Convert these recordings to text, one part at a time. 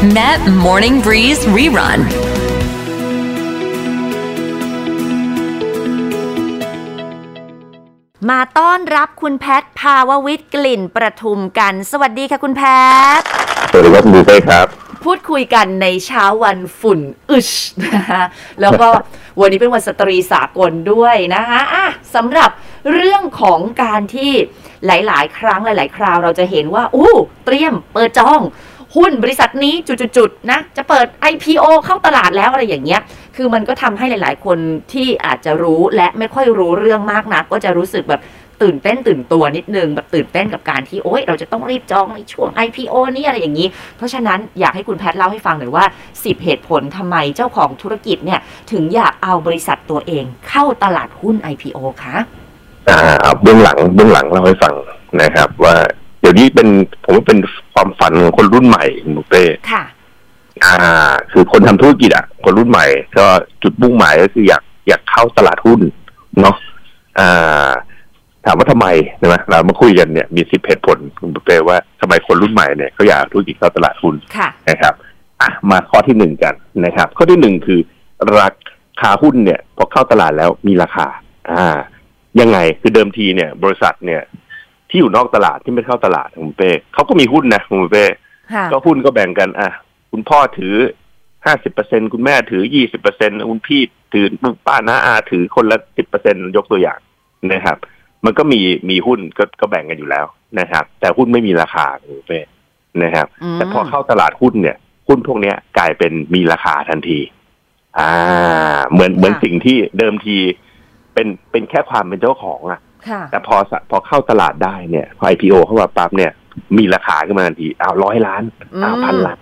Met Morning Breeze Rerun. มาต้อนรับคุณแพทภาววิทย์กลิ่นประทุมกัน สวัสดีค่ะคุณแพทสวัสดีครับคุณบุฟเฟ่ครับ พูดคุยกันในเช้าวันฝุ่นอึชนะคะแล้วก็ วันนี้เป็นวันสตรีสากลด้วยนะคะอะสำหรับเรื่องของการที่หลาย ๆ ครั้งหลาย ๆ คราวเราจะเห็นว่า อู้ เตรียมเปิดจอง หุ้นบริษัทนี้จุดๆนะจะเปิด IPO เข้าตลาดแล้วอะไรอย่างเงี้ย คือมันก็ทำให้หลาย ๆ คนที่อาจจะรู้และไม่ค่อยรู้เรื่องมากนัก ก็จะรู้สึกแบบตื่นเต้นตื่นตัวนิดนึงแบบตื่นเต้นกับการที่โอ๊ยเราจะต้องรีบจองในช่วง IPO นี่อะไรอย่างนี้ เพราะฉะนั้นอยากให้คุณแพทย์เล่าให้ฟังหน่อยว่า 10 เหตุผลทำไมเจ้าของธุรกิจเนี่ยถึงอยากเอาบริษัทตัวเองเข้าตลาดหุ้น IPO คะอ่าเอาเบื้องหลังเบื้องหลังเราให้ฟังนะครับว่า เดี๋ยวนี้เป็นผมว่าเป็นความฝันของคนรุ่นใหม่คุณบุฟเฟ่ค่ะ อ่า คือคนทำธุรกิจอะ คนรุ่นใหม่ ก็จุดมุ่งหมายก็คืออยากอยากเข้าตลาดหุ้นเนาะอ่า ถามว่าทำไมใช่ไหมเรามาคุยกันเนี่ยมีสิบเหตุผลคุณบุฟเฟ่ว่าทำไมคนรุ่นใหม่เนี่ยเขาอยากเอาธุรกิจเข้าตลาดหุ้นค่ะนะครับอะมาข้อที่หนึ่งกันนะครับ ข้อที่หนึ่งคือราคาหุ้นเนี่ย พอเข้าตลาดแล้วมีราคา อ่า ยังไงคือเดิมทีเนี่ย บริษัทเนี่ย ที่อยู่นอกตลาดที่ไม่เข้าตลาดคุณเป้เขาก็มีหุ้นนะคุณเป้ค่ะก็หุ้นก็แบ่งกัน อะ คุณพ่อถือห้าสิบเปอร์เซ็นคุณแม่ถือยี่สิบเปอร์เซ็นคุณพี่ถือป้าน้าอาถือคนละสิบเปอร์เซ็นยกตัวอย่างนะครับ มันก็มีมีหุ้นก็ก็แบ่งกันอยู่แล้วนะครับ แต่หุ้นไม่มีราคาคุณเป้นะครับมแต่พอเข้าตลาดหุ้นเนี่ย หุ้นพวกเนี้ยกลายเป็นมีราคาทันที อ่า เหมือนเหมือนสิ่งที่เดิมทีเป็นเป็นแค่ความเป็นเจ้าของอะค่ะ แต่พอสพอเข้าตลาดได้เนี่ย พอ IPO เข้ามาปั๊บเนี่ย มีราคาขึ้นมาทันทีอ้าวร้อยล้านอ้าวอืมพันล้าน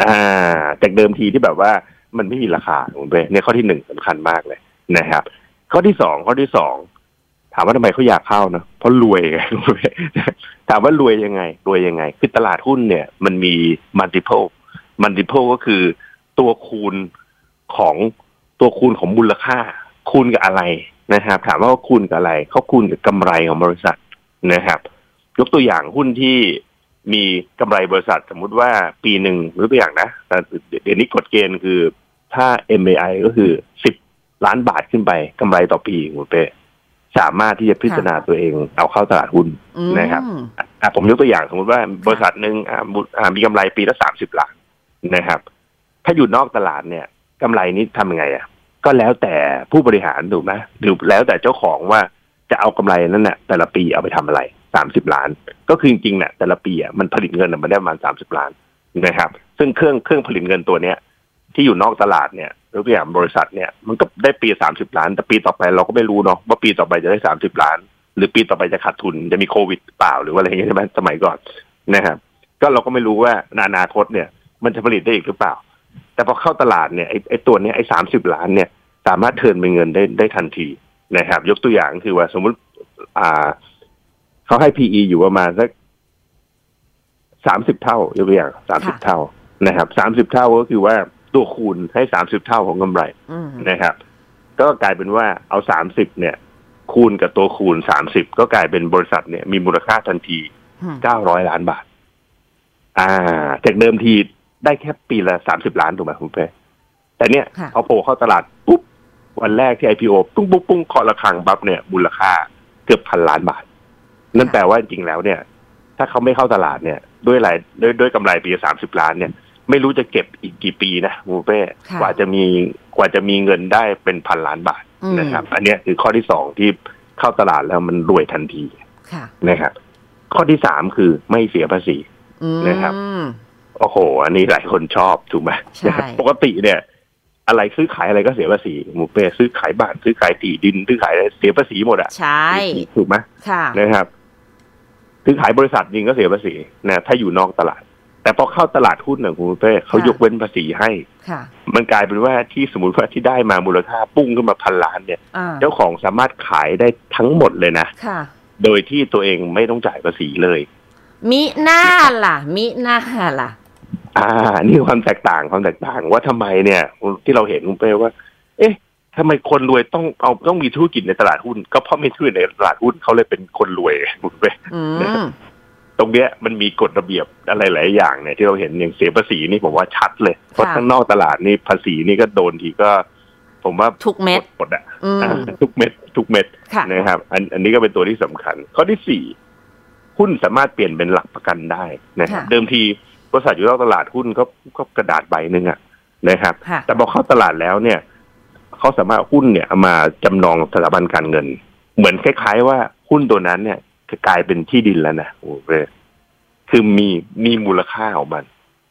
อ่า จากเดิมทีที่แบบว่ามันไม่มีราคาคุณเป้เนี่ยข้อที่หนึ่งสำคัญมากเลยนะครับ ข้อที่สองข้อที่สองถามว่าทำไมเขาอยากเข้านะเพราะรวยไงคุณเป้ถามว่ารวยยังไง รวยยังไง คือตลาดหุ้นเนี่ย มันมี multiple multiple ก็คือตัวคูณของตัวคูณของมูลค่า คูณกับอะไร นะครับ ถามว่าคูณกับอะไรเขาคูณกับกำไรของบริษัทนะครับ ยกตัวอย่างหุ้นที่มีกำไรบริษัทสมมุติว่าปีหนึ่งยกตัวอย่างนะแต่เดี๋ยวนี้กฎเกณฑ์คือถ้า MAI ก็คือสิบล้านบาทขึ้นไปกำไรต่อปีคุณเป้สามารถที่จะพิจารณาตัวเองเอาเข้าตลาดหุ้นอืมนะครับอะผมยกตัวอย่างสมมติว่าบริษัทหนึ่งอ่ามูอ่ามีกำไรปีละสามสิบล้านนะครับ ถ้าอยู่นอกตลาดเนี่ยกำไรนี้ทำยังไงอะ ก็แล้วแต่ผู้บริหารถูกไหมหรือแล้วแต่เจ้าของว่าจะเอากำไรนั้นน่ะ แต่ละปีเอาไปทำอะไรสามสิบล้าน ก็คือจริงๆเนี่ยแต่ละปีอะมันผลิตเงินมันได้ประมาณสามสิบล้านนะครับ ซึ่งเครื่องเครื่องผลิตเงินตัวเนี้ยที่อยู่นอกตลาดเนี่ยยกตัวอย่างบริษัทเนี่ยมันก็ได้ปีสามสิบล้าน แต่ปีต่อไปเราก็ไม่รู้เนาะว่าปีต่อไปจะได้สามสิบล้าน หรือปีต่อไปจะขาดทุนจะมีโควิดเปล่าหรือว่าอะไรอย่างเงี้ยใช่ไหมสมัยก่อนนะครับ ก็เราก็ไม่รู้ว่าในอนาคตเนี่ย มันจะผลิตได้อีกหรือเปล่า แต่พอเข้าตลาดเนี่ยไอ้ไอ้ตัวเนี้ยไอ้สามสิบล้านเนี่ย สามารถเทิร์นเป็นเงินได้ได้ทันทีนะครับ ยกตัวอย่างคือว่าสมมุติ อ่าเขาให้ PE อยู่ประมาณสักสามสิบเท่ายกตัวอย่างสามสิบค่ะเท่านะครับสามสิบเท่าก็คือว่าตัวคูณให้สามสิบเท่าของกำไรอืมนะครับ ก็กลายเป็นว่าเอาสามสิบเนี่ย คูณกับตัวคูณสามสิบก็กลายเป็นบริษัทเนี่ยมีมูลค่าทันทีอืมเก้าร้อยล้านบาท อ่า จากเดิมที ได้แค่ปีละสามสิบล้านถูกไหมคุณเป้แต่เนี่ยค่ะพอโผล่เข้าตลาดปุ๊บวันแรกที่ IPO ปุ้งปุ้งปุ้งเคาะระฆังปั๊บเนี่ยมูลค่าเกือบพันล้านบาท นั่นแปลว่าจริงๆแล้วเนี่ย ถ้าเขาไม่เข้าตลาดเนี่ย ด้วยรายด้วยด้วยกำไรปีสามสิบล้านเนี่ย ไม่รู้จะเก็บอีกกี่ปีนะมูเป้ค่ะกว่าจะมีกว่าจะมีเงินได้เป็นพันล้านบาทอืมนะครับ อันเนี้ยคือข้อที่สองที่เข้าตลาดแล้วมันรวยทันทีค่ะนะครับข้อที่สามคือไม่เสียภาษีอืมนะครับ โอ้โห อันนี้หลายคนชอบถูกไหมใช่นะครับปกติเนี่ย อะไรซื้อขายอะไรก็เสียภาษีหมูเป้ซื้อขายบ้านซื้อขายที่ดิน ซื้อขายอะไรเสียภาษีหมดอะใช่ถูกไหมค่ะนะครับซื้อขายบริษัทจริงก็เสียภาษีนะถ้าอยู่นอกตลาด แต่พอเข้าตลาดหุ้นเนี่ยคุณเป้เขาค่ะยกเว้นภาษีให้ค่ะมันกลายเป็นว่าที่สมมติว่าที่ได้มามูลค่าปุ้งขึ้นมาพันล้านเนี่ยอ่าเจ้าของสามารถขายได้ทั้งหมดเลยนะค่ะโดยที่ตัวเองไม่ต้องจ่ายภาษีเลย มิหน้าล่ะ มิหน้าล่ะ อ่า นี่คือความแตกต่างความแตกต่างว่าทำไมเนี่ยที่เราเห็นคุณเป้ว่า เอ๊ะทำไมคนรวยต้องเอาต้องมีธุรกิจในตลาดหุ้น ก็เพราะมีธุรกิจในตลาดหุ้นเขาเลยเป็นคนรวยคุณเป้อืมนะครับไปตรงเนี้ยมันมีกฎระเบียบอะไรหลายอย่างเนี่ยที่เราเห็นอย่างเสียภาษีนี่ผมว่าชัดเลยเพราะข้างนอกตลาดนี่ภาษีนี่ก็โดนทีก็ ผมว่าทุกเม็ดหมดอะอืมอ่าทุกเม็ดทุกเม็ดค่ะนะครับ อันอันนี้ก็เป็นตัวที่สำคัญ ข้อที่สี่หุ้นสามารถเปลี่ยนเป็นหลักประกันได้นะครับค่ะเดิมที บริษัทอยู่นอกตลาดหุ้นก็ก็กระดาษใบหนึ่งอะนะครับค่ะแต่พอเข้าตลาดแล้วเนี่ยเขาสามารถหุ้นเนี่ยเอามาจำนองสถาบันการเงิน เหมือนคล้าย ๆ ว่าหุ้นตัวนั้นเนี่ยกลายเป็นที่ดินแล้วนะโอ้โหคือมีมีมูลค่าของมัน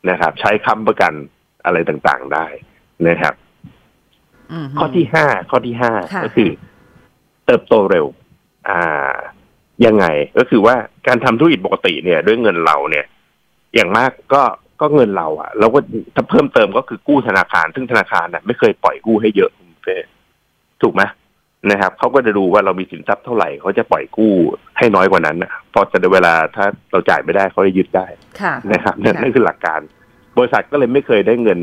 นะครับ ใช้ค้ำประกันอะไรต่างๆได้นะครับอืมข้อที่ห้าข้อที่ห้าค่ะก็คือ เติบโตเร็ว อ่า ยังไงก็คือว่าการทำธุรกิจปกติเนี่ย ด้วยเงินเราเนี่ย อย่างมากก็ก็เงินเราอะเราก็ถ้าเพิ่มเติมก็คือกู้ธนาคาร ซึ่งธนาคารน่ะไม่เคยปล่อยกู้ให้เยอะคุณเป้ถูกไหมนะครับเขาก็จะดูว่าเรามีสินทรัพย์เท่าไหร่เขาจะปล่อยกู้ให้น้อยกว่านั้นนะพอจะเวลาถ้าเราจ่ายไม่ได้เขาจะยึดได้ค่ะนะครับนั่นค่ะนั่นคือหลักการ บริษัทก็เลยไม่เคยได้เงิน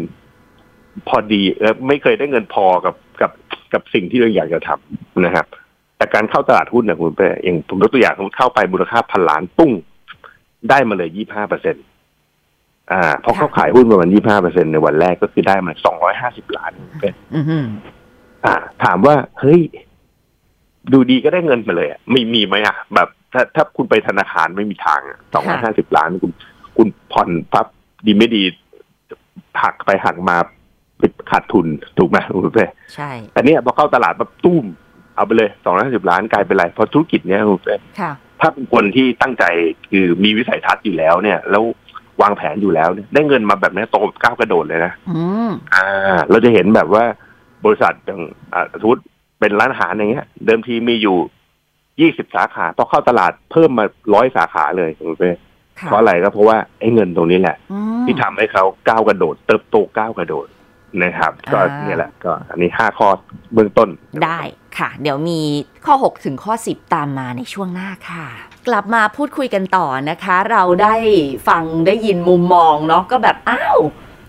พอดีเออไม่เคยได้เงินพอกับกับกับสิ่งที่เราอยากจะทำนะครับแต่การเข้าตลาดหุ้นเนี่ยคุณเป้อย่างผมยกตัวอย่างสมมติเข้าไปมูลค่าพันล้านปุ้งได้มาเลยยี่ห้าเปอร์เซ็น อ่าเพราะเขาขายหุ้นประมาณยี่ห้าเปอร์เซ็นในวันแรกก็คือได้มาสองร้อยห้าสิบล้านคุณเป้อืมอ่า ถามว่าเฮ้ย ดูดีก็ได้เงินมาเลยอะไม่มีไหมอะ แบบ ถ้าถ้าคุณไปธนาคารไม่มีทางสองร้อยห้าสิบล้านคุณ คุณผ่อนปั๊บดีไม่ดีหักไปหักมาปิดขาดทุนถูกไหมคุณเป้ใช่แต่เนี้ยพอเข้าตลาดปั๊บตุ้มเอาไปเลยสองร้อยห้าสิบล้านกลายเป็นไรเพราะธุรกิจเนี้ยคุณเป้ค่ะถ้าเป็นคนที่ตั้งใจคือมีวิสัยทัศน์อยู่แล้วเนี่ย แล้ววางแผนอยู่แล้วเนี่ยได้เงินมาแบบนี้โตแบบก้าวกระโดดเลยนะอืมอ่า เราจะเห็นแบบว่าบริษัทอย่างอ่าสมมติเป็นร้านอาหารอย่างเงี้ย เดิมทีมีอยู่ยี่สิบสาขาพอเข้าตลาดเพิ่มมาร้อยสาขาเลยคุณเป้ค่ะเพราะอะไรก็เพราะว่าไอ้เงินตรงนี้แหละอืมที่ทำให้เขาก้าวกระโดด เติบโตก้าวกระโดดนะครับ ก็อ่าเนี่ยแหละก็อันนี้ห้าข้อเบื้องต้นได้ค่ะ เดี๋ยวมีข้อ6ถึงข้อ10ตามมาในช่วงหน้าค่ะ กลับมาพูดคุยกันต่อนะคะ เราได้ฟังได้ยินมุมมองเนาะก็แบบอ้าว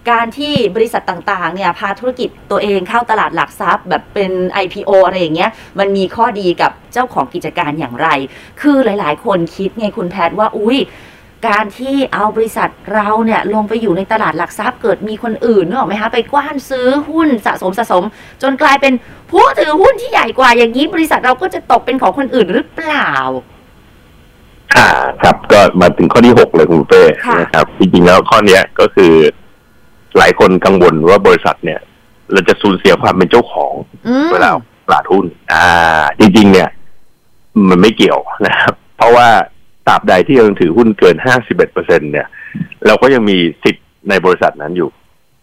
การที่บริษัทต่างๆ เนี่ยพาธุรกิจตัวเองเข้าตลาดหลักทรัพย์ แบบเป็น IPO อะไรอย่างเงี้ย มันมีข้อดีกับเจ้าของกิจการอย่างไร คือหลายๆ คนคิดไงคุณแพทย์ว่า อุ้ยการที่เอาบริษัทเราเนี่ยลงไปอยู่ในตลาดหลักทรัพย์เกิดมีคนอื่นนึกออกไหมคะไปกว้านซื้อหุ้นสะสมสะสม จนกลายเป็นผู้ถือหุ้นที่ใหญ่กว่าอย่างนี้บริษัทเราก็จะตกเป็นของคนอื่นหรือเปล่า อ่าครับ ก็มาถึงข้อที่หกเลยคุณเป้ค่ะนะครับจริงๆแล้วข้อเนี้ยก็คือหลายคนกังวลว่าบริษัทเนี่ย เราจะสูญเสียความเป็นเจ้าของอืมเวลาตลาดหุ้น อ่า จริง ๆ เนี่ย มันไม่เกี่ยวนะครับ เพราะว่าตราบใดที่เรายังถือหุ้นเกินห้าสิบเอ็ดเปอร์เซ็นเนี่ย เราก็ยังมีสิทธิ์ในบริษัทนั้นอยู่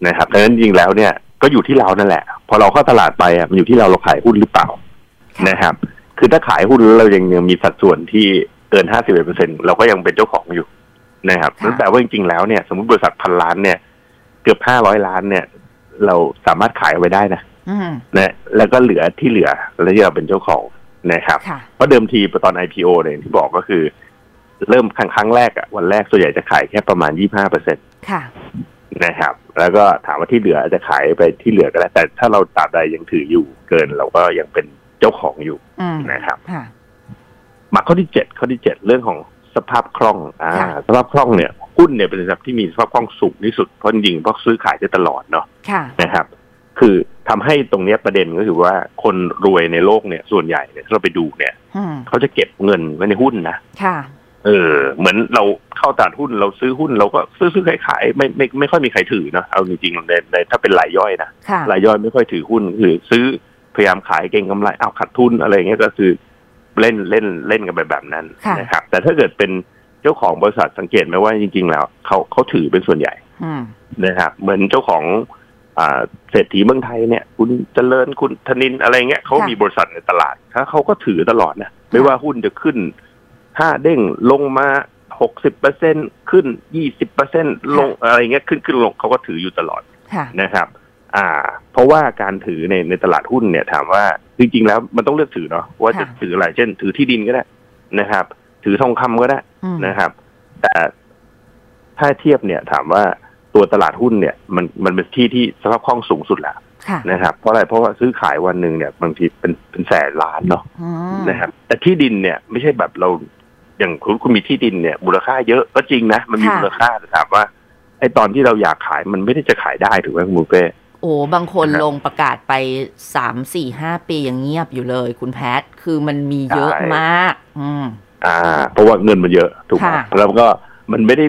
นะครับดังนั้นจริงๆแล้วเนี่ยก็อยู่ที่เรานั่นแหละ พอเราเข้าตลาดไปอะมันอยู่ที่เราเราขายหุ้นหรือเปล่านะครับ คือถ้าขายหุ้นแล้วเรายังยังมีสัดส่วนที่เกินห้าสิบเอ็ดเปอร์เซ็นเราก็ยังเป็นเจ้าของอยู่นะครับค่ะนั่นแปลว่าจริงๆแล้วเนี่ย สมมติบริษัทพันล้านเนี่ย เกือบห้าร้อยล้านเนี่ย เราสามารถขายเอาไว้ได้นะอืมนะแล้วก็เหลือที่เหลือแล้วที่เราเป็นเจ้าของนะครับค่ะเพราะเดิมทีตอน IPO เนี่ยที่บอกก็คือ เริ่มครั้งครั้งแรกอะวันแรกส่วนใหญ่จะขายแค่ประมาณยี่ห้าเปอร์เซ็นตค่ะนะครับ แล้วก็ถามว่าที่เหลือจะขายไปที่เหลือก็ได้แต่ถ้าเราตราบใดยังถืออยู่เกินเราก็ยังเป็นเจ้าของอยู่อืมนะครับค่ะ มาข้อที่เจ็ดข้อที่เจ็ดเรื่องของสภาพคล่องอ่าค่ะสภาพคล่องเนี่ยหุ้นเนี่ยเป็นสินทรัพย์ที่มีสภาพคล่องสูงที่สุดเพราะจริงๆเพราะซื้อขายได้ตลอดเนาะค่ะนะครับ คือทำให้ตรงเนี้ยประเด็นก็คือว่าคนรวยในโลกเนี่ย ส่วนใหญ่เนี่ยถ้าเราไปดูเนี่ยอืมเขาจะเก็บเงินไว้ในหุ้นนะค่ะ เออ เหมือนเราเข้าตลาดหุ้นเราซื้อหุ้นเราก็ซื้อซื้อขายขายไม่ไม่ไม่ค่อยมีใครถือเนอะเอาจริงๆในในถ้าเป็นรายย่อยนะค่ะรายย่อยไม่ค่อยถือหุ้นคือซื้อพยายามขายเก่งกำไรเอาขาดทุนอะไรเงี้ยก็คือ เล่นเล่นเล่นกันไปแบบนั้นค่ะนะครับแต่ถ้าเกิดเป็นเจ้าของบริษัทสังเกตไหมว่าจริง ๆ แล้วเขาเขาถือเป็นส่วนใหญ่อืมนะครับเหมือนเจ้าของอ่าเศรษฐีเมืองไทยเนี่ย คุณเจริญคุณธนินอะไรเงี้ยเขาค่ะมีบริษัทในตลาดถ้าเขาก็ถือตลอดนะไม่ว่าหุ้นจะขึ้นห้าเด้งลงมาหกสิบเปอร์เซ็นขึ้นยี่สิบเปอร์เซ็นลงอะไรเงี้ยขึ้นขึ้นลงเขาก็ถืออยู่ตลอดค่ะนะครับ อ่า เพราะว่าการถือในในตลาดหุ้นเนี่ยถามว่าจริงๆแล้วมันต้องเลือกถือเนาะว่าจะค่ะถืออะไรเช่น ถือที่ดินก็ได้นะครับ ถือทองคำก็ได้อืมนะครับ แต่ถ้าเทียบเนี่ย ถามว่าตัวตลาดหุ้นเนี่ย มันมันเป็นที่ที่สภาพคล่องสูงสุดแล้วค่ะนะครับเพราะอะไรเพราะว่าซื้อขายวันหนึ่งเนี่ยบางทีเป็นเป็นแสนล้านเนาะอืมนะครับ แต่ที่ดินเนี่ยไม่ใช่แบบเราอย่างคุณคุณมีที่ดินเนี่ยมูลค่าเยอะก็จริงนะมันมีค่ะมูลค่าแต่ถามว่าไอ้ตอนที่เราอยากขายมันไม่ได้จะขายได้ถูกไหมคุณบุฟเป้ โอ้บางคนนะครับลงประกาศไปสามสี่ห้าปียังเงียบอยู่เลย คุณแพทคือมันมีเยอะใช่มาก อืม อ่า เพราะว่าเงินมันเยอะถูกไหมค่ะแล้วก็มันไม่ได้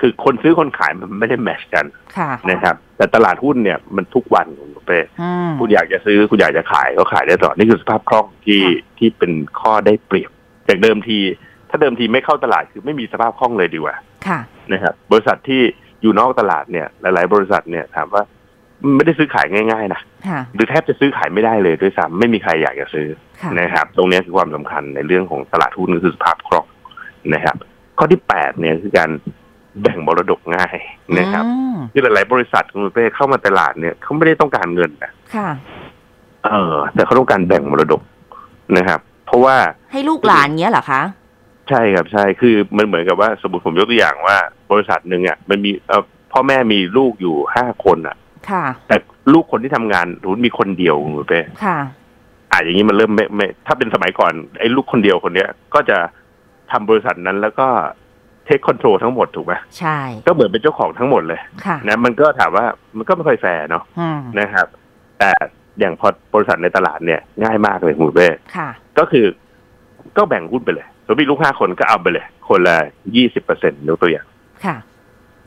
คือคนซื้อคนขายมันไม่ได้แมชกันค่ะนะครับ แต่ตลาดหุ้นเนี่ยมันทุกวันคุณบุฟเป้อืมคุณอยากจะซื้อคุณอยากจะขายก็ขายได้ตลอดนี่คือสภาพคล่องที่ค่ะที่เป็นข้อได้เปรียบ จากเดิมที ถ้าเดิมทีไม่เข้าตลาดคือไม่มีสภาพคล่องเลยดีกว่าค่ะนะครับ บริษัทที่อยู่นอกตลาดเนี่ย หลาย ๆ บริษัทเนี่ยถามว่า ไม่ได้ซื้อขายง่ายๆนะค่ะหรือแทบจะซื้อขายไม่ได้เลยด้วยซ้ำไม่มีใครอยากจะซื้อค่ะนะครับ ตรงนี้คือความสำคัญในเรื่องของตลาดหุ้นก็คือสภาพคล่องนะครับ ข้อที่แปดเนี่ยคือการแบ่งมรดกง่ายนะครับอืมที่หลายๆบริษัทคุณเป้เข้ามาตลาดเนี่ยเขาไม่ได้ต้องการเงินนะค่ะเออ แต่เขาต้องการแบ่งมรดกนะครับ เพราะว่าให้ลูกหลานเงี้ยเหรอคะใช่ครับใช่คือมันเหมือนกับว่าสมมติผมยกตัวอย่างว่า บริษัทหนึ่งอะมันมีเอ่อพ่อแม่มีลูกอยู่ห้าคนอะ ค่ะ แต่ลูกคนที่ทำงานรู้มีคนเดียวคุณเป้ค่ะอะอย่างนี้มันเริ่มไม่ไม่ถ้าเป็นสมัยก่อนไอ้ลูกคนเดียวคนเนี้ย ก็จะทำบริษัทนั้นแล้วก็เทคคอนโทรลทั้งหมดถูกไหมใช่ ก็เหมือนเป็นเจ้าของทั้งหมดเลยค่ะนะมันก็ถามว่ามันก็ไม่ค่อยแฟร์เนาะอืมนะครับ แต่อย่างพอบริษัทในตลาดเนี่ยง่ายมากเลยคุณเป้ค่ะก็คือก็แบ่งหุ้นไปเลยสมมติมีลูกห้าคนก็เอาไปเลย คนละยี่สิบเปอร์เซ็นต์ยกตัวอย่างค่ะ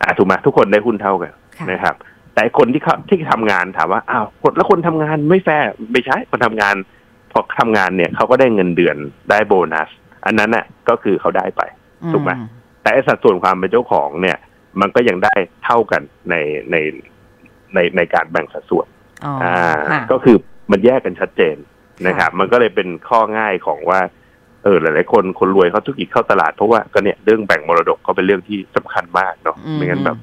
อ่าถูกไหมทุกคนได้หุ้นเท่ากันค่ะนะครับ แต่ไอ้คนที่เขาที่ทำงานถามว่าอ้าวคนแล้วคนทำงานไม่แฟร์ไม่ใช่คนทำงาน พอทำงานเนี่ยเขาก็ได้เงินเดือนได้โบนัส อันนั้นน่ะก็คือเขาได้ไปถูกไหมอืแต่ไอ้สัดส่วนความเป็นเจ้าของเนี่ย มันก็ยังได้เท่ากันในในในในการแบ่งสัดส่วนอ๋ออ่าค่ะก็คือมันแยกกันชัดเจนนะครับ มันก็เลยเป็นข้อง่ายของว่า เออหลายๆคนคนรวยเขาธุรกิจเข้าตลาดเพราะว่าก็เนี่ยเรื่องแบ่งมรดกก็เป็นเรื่องที่สำคัญมากเนาะอืมไม่งั้นแบบ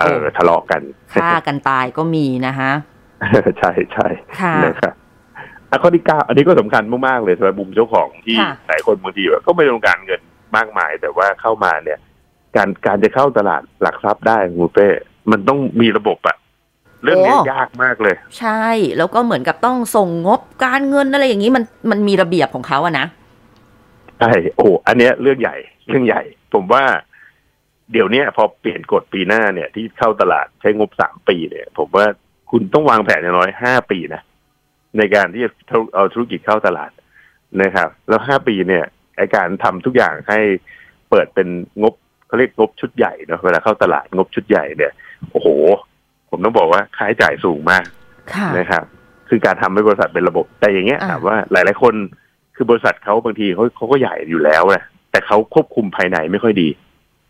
เออโอ้ทะเลาะกันฆ่ากันตายก็มีนะคะใช่ใช่ค่ะนะครับอะข้อที่เก้าอันนี้ก็สำคัญมากๆเลยสำหรับมุมเจ้าของที่ค่ะหลายคนบางทีแบบก็ไม่ต้องการเงินมากมาย แต่ว่าเข้ามาเนี่ย การการจะเข้าตลาดหลักทรัพย์ได้คุณเป้มันต้องมีระบบอะเรื่องนี้ยากมากเลย ใช่ แล้วก็เหมือนกับต้องส่งงบการเงินอะไรอย่างนี้มันมันมีระเบียบของเขาอะนะใช่โอ้อันเนี้ยเรื่องใหญ่ เรื่องใหญ่ ผมว่า เดี๋ยวเนี้ยพอเปลี่ยนกฎปีหน้าเนี่ย ที่เข้าตลาดใช้งบสามปีเนี่ย ผมว่าคุณต้องวางแผนอย่างน้อยห้าปีนะในการที่จะเอาธุรกิจเข้าตลาดนะครับ แล้วห้าปีเนี่ยไอการทำทุกอย่างให้เปิดเป็นงบเขาเรียกงบชุดใหญ่เนาะเวลาเข้าตลาดงบชุดใหญ่เนี่ย โอ้โห ผมต้องบอกว่าค่าใช้จ่ายสูงมากค่ะนะครับ คือการทำให้บริษัทเป็นระบบ แต่อย่างเงี้ยอ่าถามว่าหลาย ๆ คนคือบริษัทเขาบางทีเขาเขาก็ใหญ่อยู่แล้วนะแต่เขาควบคุมภายในไม่ค่อยดี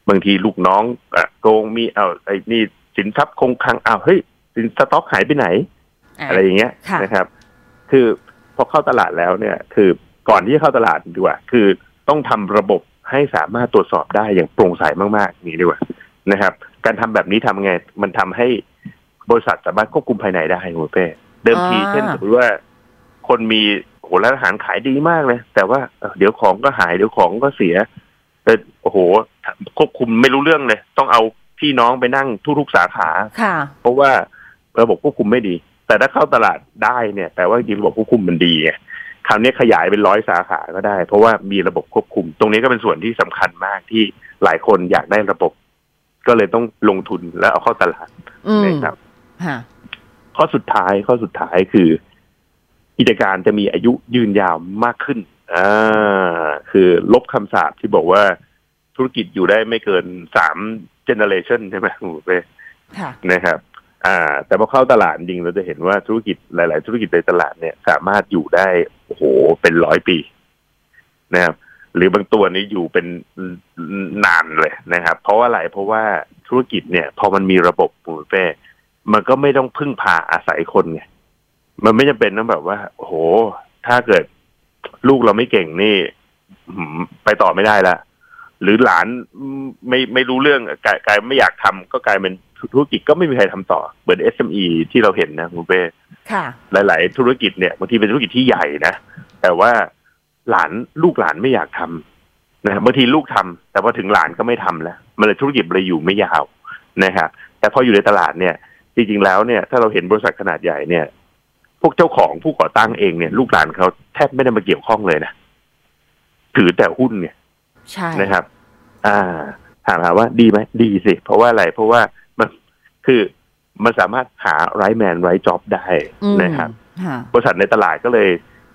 บางทีลูกน้องอะโกงมีเอาไอ้นี่สินทรัพย์คงคลังอ้าวเฮ้ยสินสต็อกหายไปไหนอะอะไรอย่างเงี้ยค่ะนะครับ คือพอเข้าตลาดแล้วเนี่ย คือก่อนที่จะเข้าตลาดดีกว่า คือต้องทำระบบให้สามารถตรวจสอบได้อย่างโปร่งใสมากๆอย่างนี้ดีกว่านะครับ การทำแบบนี้ทำไง มันทำให้บริษัทสามารถควบคุมภายในได้คุณเป้เดิมทีอ่าเช่นสมมติว่าคนมีโอ้โหร้านอาหารขายดีมากเลยแต่ว่าเอ่อเดี๋ยวของก็หายเดี๋ยวของก็เสียแต่โอ้โห ควบคุมไม่รู้เรื่องเลย ต้องเอาพี่น้องไปนั่งทุกๆสาขาค่ะ เพราะว่าระบบควบคุมไม่ดี แต่ถ้าเข้าตลาดได้เนี่ยแปลว่าจริงๆระบบควบคุมมันดีไงคราวนี้ขยายเป็นร้อยสาขาก็ได้ เพราะว่ามีระบบควบคุม ตรงนี้ก็เป็นส่วนที่สำคัญมากที่หลายคนอยากได้ระบบ ก็เลยต้องลงทุนแล้วเอาเข้าตลาดอืมนะครับค่ะข้อสุดท้ายข้อสุดท้ายคือกิจการจะมีอายุยืนยาวมากขึ้นอ่าคือลบคำสาปที่บอกว่า ธุรกิจอยู่ได้ไม่เกินสามเจเนเรชันใช่ไหมคุณเป้ค่ะนะครับ อ่า แต่พอเข้าตลาดจริงเราจะเห็นว่าธุรกิจหลาย ๆ ธุรกิจในตลาดเนี่ย สามารถอยู่ได้โอ้โหเป็นร้อยปีนะครับหรือบางตัวนี้อยู่เป็นนานเลยนะครับ เพราะว่าอะไรเพราะว่าธุรกิจเนี่ย พอมันมีระบบปูเป้มันก็ไม่ต้องพึ่งพาอาศัยคนไงมันไม่จำเป็นต้องแบบว่า โอ้โห ถ้าเกิดลูกเราไม่เก่งนี่หืมไปต่อไม่ได้ละ หรือหลานไม่ไม่รู้เรื่องกลายกลายไม่อยากทำก็กลายเป็นธุรกิจก็ไม่มีใครทำต่อ เหมือน SME ที่เราเห็นนะคุณเป้ค่ะหลาย ๆ ธุรกิจเนี่ยบางทีเป็นธุรกิจที่ใหญ่นะ แต่ว่าหลานลูกหลานไม่อยากทำนะครับบางทีลูกทำแต่พอถึงหลานก็ไม่ทำแล้ว มันเลยธุรกิจเลยอยู่ไม่ยาวนะครับแต่พออยู่ในตลาดเนี่ย จริง ๆ แล้วเนี่ยถ้าเราเห็นบริษัทขนาดใหญ่เนี่ย พวกเจ้าของผู้ก่อตั้งเองเนี่ย ลูกหลานเขาแทบไม่ได้มาเกี่ยวข้องเลยนะถือแต่หุ้นเนี่ย ใช่นะครับ อ่า ถามหาว่าดีไหมดีสิ เพราะว่าอะไร เพราะว่ามันคือมันสามารถหาไรแมนไรจ็อบได้อืมนะครับค่ะบริษัทในตลาดก็เลย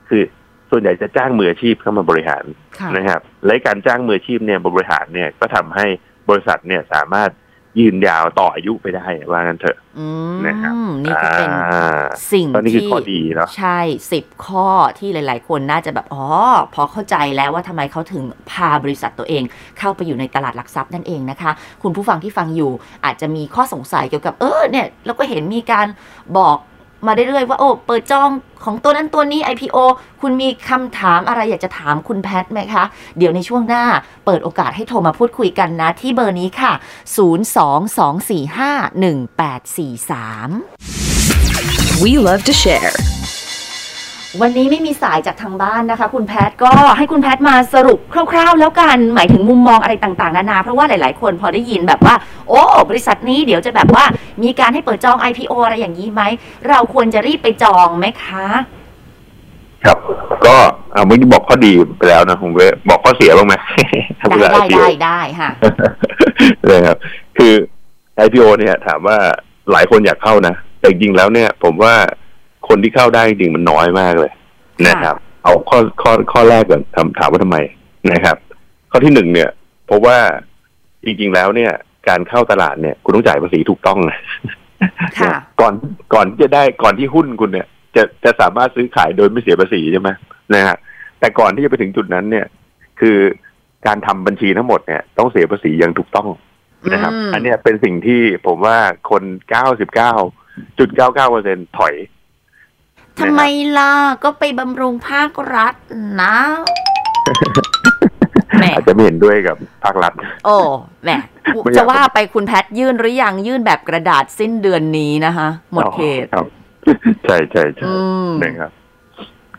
คือส่วนใหญ่จะจ้างมืออาชีพเข้ามาบริหารค่ะนะครับ และการจ้างมืออาชีพเนี่ยบริหารเนี่ยก็ทำให้บริษัทเนี่ยสามารถ ยืนยาวต่ออายุไปได้ว่างั้นเถอะอืมนะครับนี่ก็เป็นอ่าสิ่งตอนนี้คือที่ข้อดีเนาะใช่สิบข้อที่หลาย ๆ คนน่าจะแบบอ๋อพอเข้าใจแล้วว่าทำไมเขาถึงพาบริษัทตัวเอง เข้าไปอยู่ในตลาดหลักทรัพย์นั่นเองนะคะ คุณผู้ฟังที่ฟังอยู่อาจจะมีข้อสงสัยเกี่ยวกับเออเนี่ยเราก็เห็นมีการบอก มาเรื่อยๆว่าโอ้เปิดจองของตัวนั้นตัวนี้ IPO คุณมีคำถามอะไรอยากจะถามคุณแพทไหมคะ เดี๋ยวในช่วงหน้าเปิดโอกาสให้โทรมาพูดคุยกันนะ ที่เบอร์นี้ค่ะ 022451843 We love to share. วันนี้ไม่มีสายจากทางบ้านนะคะ คุณแพทย์ก็ให้คุณแพทย์มาสรุปคร่าว ๆ แล้วกันหมายถึงมุมมองอะไรต่างๆนานาเพราะว่าหลาย ๆ คนพอได้ยินแบบว่า โอ้บริษัทนี้เดี๋ยวจะแบบว่ามีการให้เปิดจอง IPO อะไรอย่างนี้ไหม เราควรจะรีบไปจองไหมคะ ครับ ก็เอาเมื่อกี้บอกข้อดีไปแล้วนะผมเว้ยบอกข้อเสียบ้างไหมได้ได้ได้ได้ค่ะเลยครับ คือ IPO เนี่ย ถามว่าหลายคนอยากเข้านะแต่จริงๆแล้วเนี่ย ผมว่า คนที่เข้าได้จริงๆมันน้อยมากเลยนะครับ เอาข้อข้อข้อแรกก่อนถามถามว่าทำไมนะครับ ข้อที่หนึ่งเนี่ย เพราะว่าจริง ๆ แล้วเนี่ย การเข้าตลาดเนี่ย คุณต้องจ่ายภาษีถูกต้องนะค่ะก่อนก่อนที่จะได้ก่อนที่หุ้นคุณเนี่ย จะจะสามารถซื้อขายโดยไม่เสียภาษีใช่ไหมนะฮะแต่ก่อนที่จะไปถึงจุดนั้นเนี่ย คือการทำบัญชีทั้งหมดเนี่ยต้องเสียภาษีอย่างถูกต้องนะครับอืมอันเนี้ยเป็นสิ่งที่ผมว่าคนเก้าสิบเก้าจุดเก้าเก้าเปอร์เซ็นถอย ทำไมล่ะ ก็ไปบำรุงภาครัฐนะแหมอาจจะไม่เห็นด้วยกับภาครัฐ โอ้แหมไม่อยากจะว่าไปคุณแพทย์ยื่นหรือยังยื่นแบบกระดาษสิ้นเดือนนี้นะคะ หมดเขตครับใช่ใช่ใช่อืมนะครับ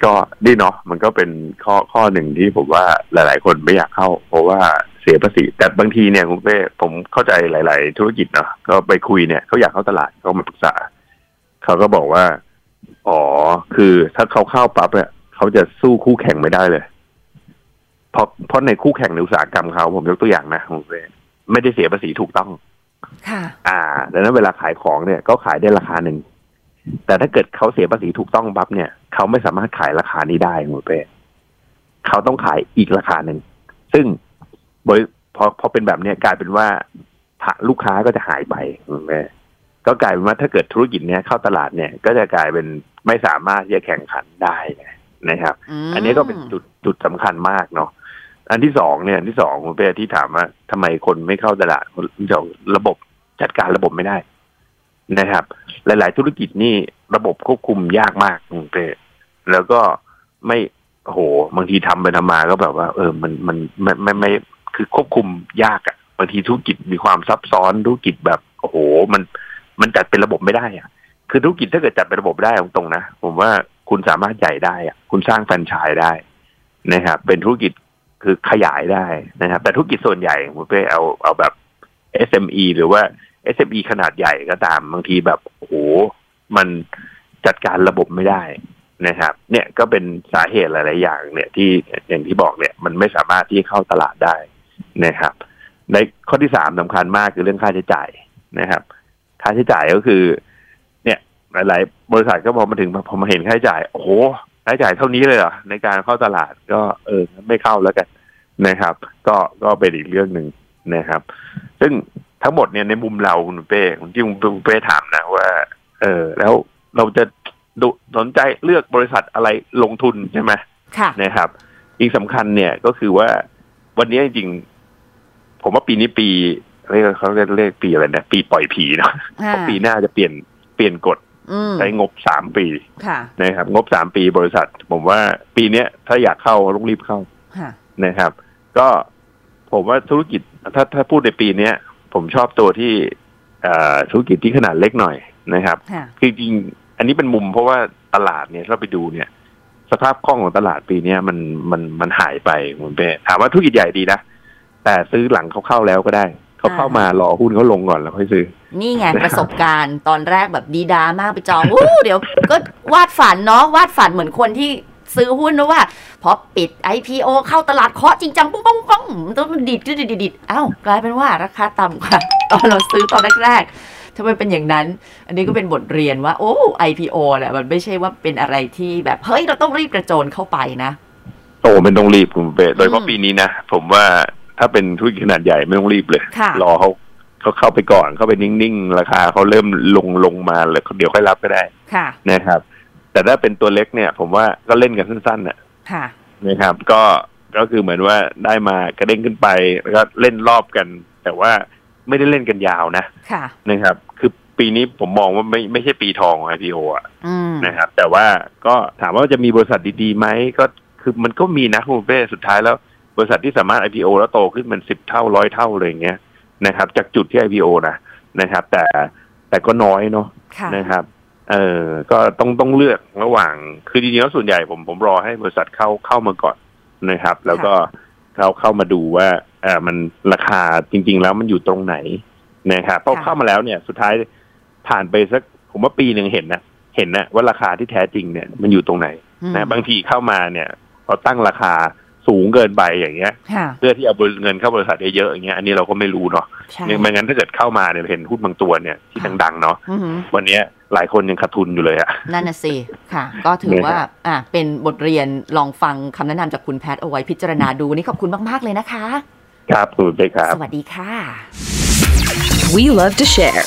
ก็ดีเนาะมันก็เป็นข้อข้อหนึ่งที่ผมว่าหลาย ๆ คนไม่อยากเข้า เพราะว่าเสียภาษีแต่บางทีเนี่ยคุณเป้ผมเข้าใจหลาย ๆ ธุรกิจเนาะก็ไปคุยเนี่ยเขาอยากเข้าตลาดเขามาปรึกษาเขาก็บอกว่า อ๋อ คือถ้าเขาเข้าปั๊บเนี่ยเขาจะสู้คู่แข่งไม่ได้เลย เพราะเพราะในคู่แข่งในอุตสาหกรรมเขาผมยกตัวอย่างนะคุณเป้ไม่ได้เสียภาษีถูกต้อง ค่ะ อ่าดังนั้นเวลาขายของเนี่ย ก็ขายได้ราคาหนึ่ง แต่ถ้าเกิดเขาเสียภาษีถูกต้องปั๊บเนี่ยเขาไม่สามารถขายราคานี้ได้คุณเป้เขาต้องขายอีกราคาหนึ่ง ซึ่งบริพอพอเป็นแบบเนี้ยกลายเป็นว่าลูกค้าก็จะหายไปคุณเป้ ก็กลายเป็นว่าถ้าเกิดธุรกิจเนี้ยเข้าตลาดเนี่ยก็จะกลายเป็นไม่สามารถที่จะแข่งขันได้นะครับมอันนี้ก็เป็นจุดจุดสำคัญมากเนาะอันที่สองเนี่ยอันที่สองคุณเป้ที่ถามว่าทำไมคนไม่เข้าตลาดเดี๋ยวระบบจัดการระบบไม่ได้นะครับ หลาย ๆ ธุรกิจนี่ระบบควบคุมยากมากคุณเป้แล้วก็ไม่โอ้โหบางทีทำไปทำมาก็แบบว่า เออมันมันไม่ไม่ไม่คือควบคุมยากอะ่ะบางทีธุรกิจมีความซับซ้อนธุรกิจแบบโอ้โหมัน มันจัดเป็นระบบไม่ได้อะคือธุรกิจถ้าเกิดจัดเป็นระบบได้ตรงๆนะผมว่าคุณสามารถใหญ่ได้อะคุณสร้างแฟรนไชส์ได้นะครับเป็นธุรกิจคือขยายได้นะครับ แต่ธุรกิจส่วนใหญ่ผมไปเอาเอาแบบ SME หรือว่า SME ขนาดใหญ่ก็ตามบางทีแบบโอ้โหมันจัดการระบบไม่ได้นะครับ เนี่ยก็เป็นสาเหตุหลาย ๆ อย่าง เนี่ยที่อย่างที่บอกเนี่ย มันไม่สามารถที่เข้าตลาดได้นะครับ ในข้อที่สามสำคัญมากคือเรื่องค่าใช้จ่ายนะครับ ค่าใช้จ่ายก็คือ เนี่ยหลาย ๆ บริษัทก็พอมาถึงพอมาเห็นค่าใช้จ่าย โอ้โหค่าใช้จ่ายเท่านี้เลยเหรอในการเข้าตลาดก็เออไม่เข้าแล้วกันนะครับ ก็ก็เป็นอีกเรื่องหนึ่งนะครับ ซึ่งทั้งหมดเนี่ยในมุมเราคุณเป้ที่คุณเป้ถามนะว่า เออ แล้วเราจะดูสนใจเลือกบริษัทอะไรลงทุนใช่ไหมค่ะนะครับ อีกสำคัญเนี่ยก็คือว่าวันนี้จริงๆผมว่าปีนี้ปี เรียกเขาเรียกเรียกปีอะไรนะปีปล่อยผีเนาะอ่าเพราะปีหน้าจะเปลี่ยนเปลี่ยนกฎอืมใช้งบสามปีค่ะนะครับ งบสามปีบริษัท ผมว่าปีเนี้ยถ้าอยากเข้าต้องรีบเข้าค่ะนะครับ ก็ผมว่าธุรกิจถ้าถ้าพูดในปีเนี้ย ผมชอบตัวที่เอ่อธุรกิจที่ขนาดเล็กหน่อยนะครับค่ะคือจริงๆอันนี้เป็นมุมเพราะว่าตลาดเนี่ยถ้าเราไปดูเนี่ย สภาพคล่องของตลาดปีเนี้ยมันมันมันหายไปคุณเป้ถามว่าธุรกิจใหญ่ดีนะแต่ซื้อหลังเขาเข้าแล้วก็ได้ เขาเข้ามารอหุ้นเขาลงก่อนแล้วค่อยซื้อ นี่ไงประสบการณ์ตอนแรกแบบดีดามากไปจองอู้เดี๋ยวก็วาดฝันเนาะวาดฝันเหมือนคนที่ซื้อหุ้นนะว่า พอปิด IPO เข้าตลาดเคาะจริงจังปุ้งปุ้งปุ้งต้องมันดิดดิดดิดดิดอ้าวกลายเป็นว่าราคาต่ำกว่าตอนเราซื้อตอนแรกๆทำไมเป็นอย่างนั้น อันนี้ก็เป็นบทเรียนว่า โอ้ IPO แหละมันไม่ใช่ว่าเป็นอะไรที่แบบเฮ้ยเราต้องรีบกระโจนเข้าไปนะโอ้ไม่ต้องรีบคุณเป้โดยเฉอืพาะมปีนี้นะ ผมว่า ถ้าเป็นธุรกิจขนาดใหญ่ไม่ต้องรีบเลยค่ะรอเขาเขาเข้าไปก่อนเข้าไปนิ่งๆ ราคาเขาเริ่มลงลงมาแล้วเดี๋ยวค่อยรับก็ได้ค่ะนะครับ แต่ถ้าเป็นตัวเล็กเนี่ย ผมว่าก็เล่นกันสั้นๆน่ะค่ะนะครับ ก็ก็คือเหมือนว่าได้มากระเด้งขึ้นไปแล้วก็เล่นรอบกัน แต่ว่าไม่ได้เล่นกันยาวนะค่ะนะครับ คือปีนี้ผมมองว่าไม่ไม่ใช่ปีทองของ IPO อะอืมนะครับ แต่ว่าก็ถามว่าจะมีบริษัทดีๆไหมก็คือมันก็มีนะคุณเป้สุดท้ายแล้ว บริษัทที่สามารถ IPO แล้วโตขึ้นมันสิบเท่าร้อยเท่าเลยอย่างเงี้ยนะครับ จากจุดที่ IPO นะนะครับ แต่แต่ก็น้อยเนาะค่ะนะครับ เออก็ต้องต้องเลือกระหว่าง คือจริงๆแล้วส่วนใหญ่ผมผมรอให้บริษัทเข้าเข้ามาก่อนนะครับ แล้วก็เขาเข้ามาดูว่าเออมันราคาจริง ๆ แล้วมันอยู่ตรงไหนนะครับพอค่ะเข้ามาแล้วเนี่ย สุดท้ายผ่านไปสักผมว่าปีหนึ่งเห็นนะเห็นนะว่าราคาที่แท้จริงเนี่ยมันอยู่ตรงไหนอืมนะบางทีเข้ามาเนี่ยพอตั้งราคา สูงเกินไปอย่างเงี้ยค่ะเพื่อที่เอาเงินเข้าบริษัทเยอะๆอย่างเงี้ยอันนี้เราก็ไม่รู้เนาะใช่ไม่งั้นถ้าเกิดเข้ามาเนี่ยเห็นหุ้นบางตัวเนี่ยที่ค่ะดังๆเนาะอือหือวันเนี้ยหลายคนยังขาดทุนอยู่เลยอะนั่นน่ะสิค่ะ ก็ถือเนี่ยว่าอะเป็นบทเรียนลองฟังคำแนะนำจากคุณแพทย์เอาไว้พิจารณาดูนี่ขอบคุณมาก ๆ เลยนะคะ ครับคุณเป้ครับ สวัสดีค่ะ We love to share.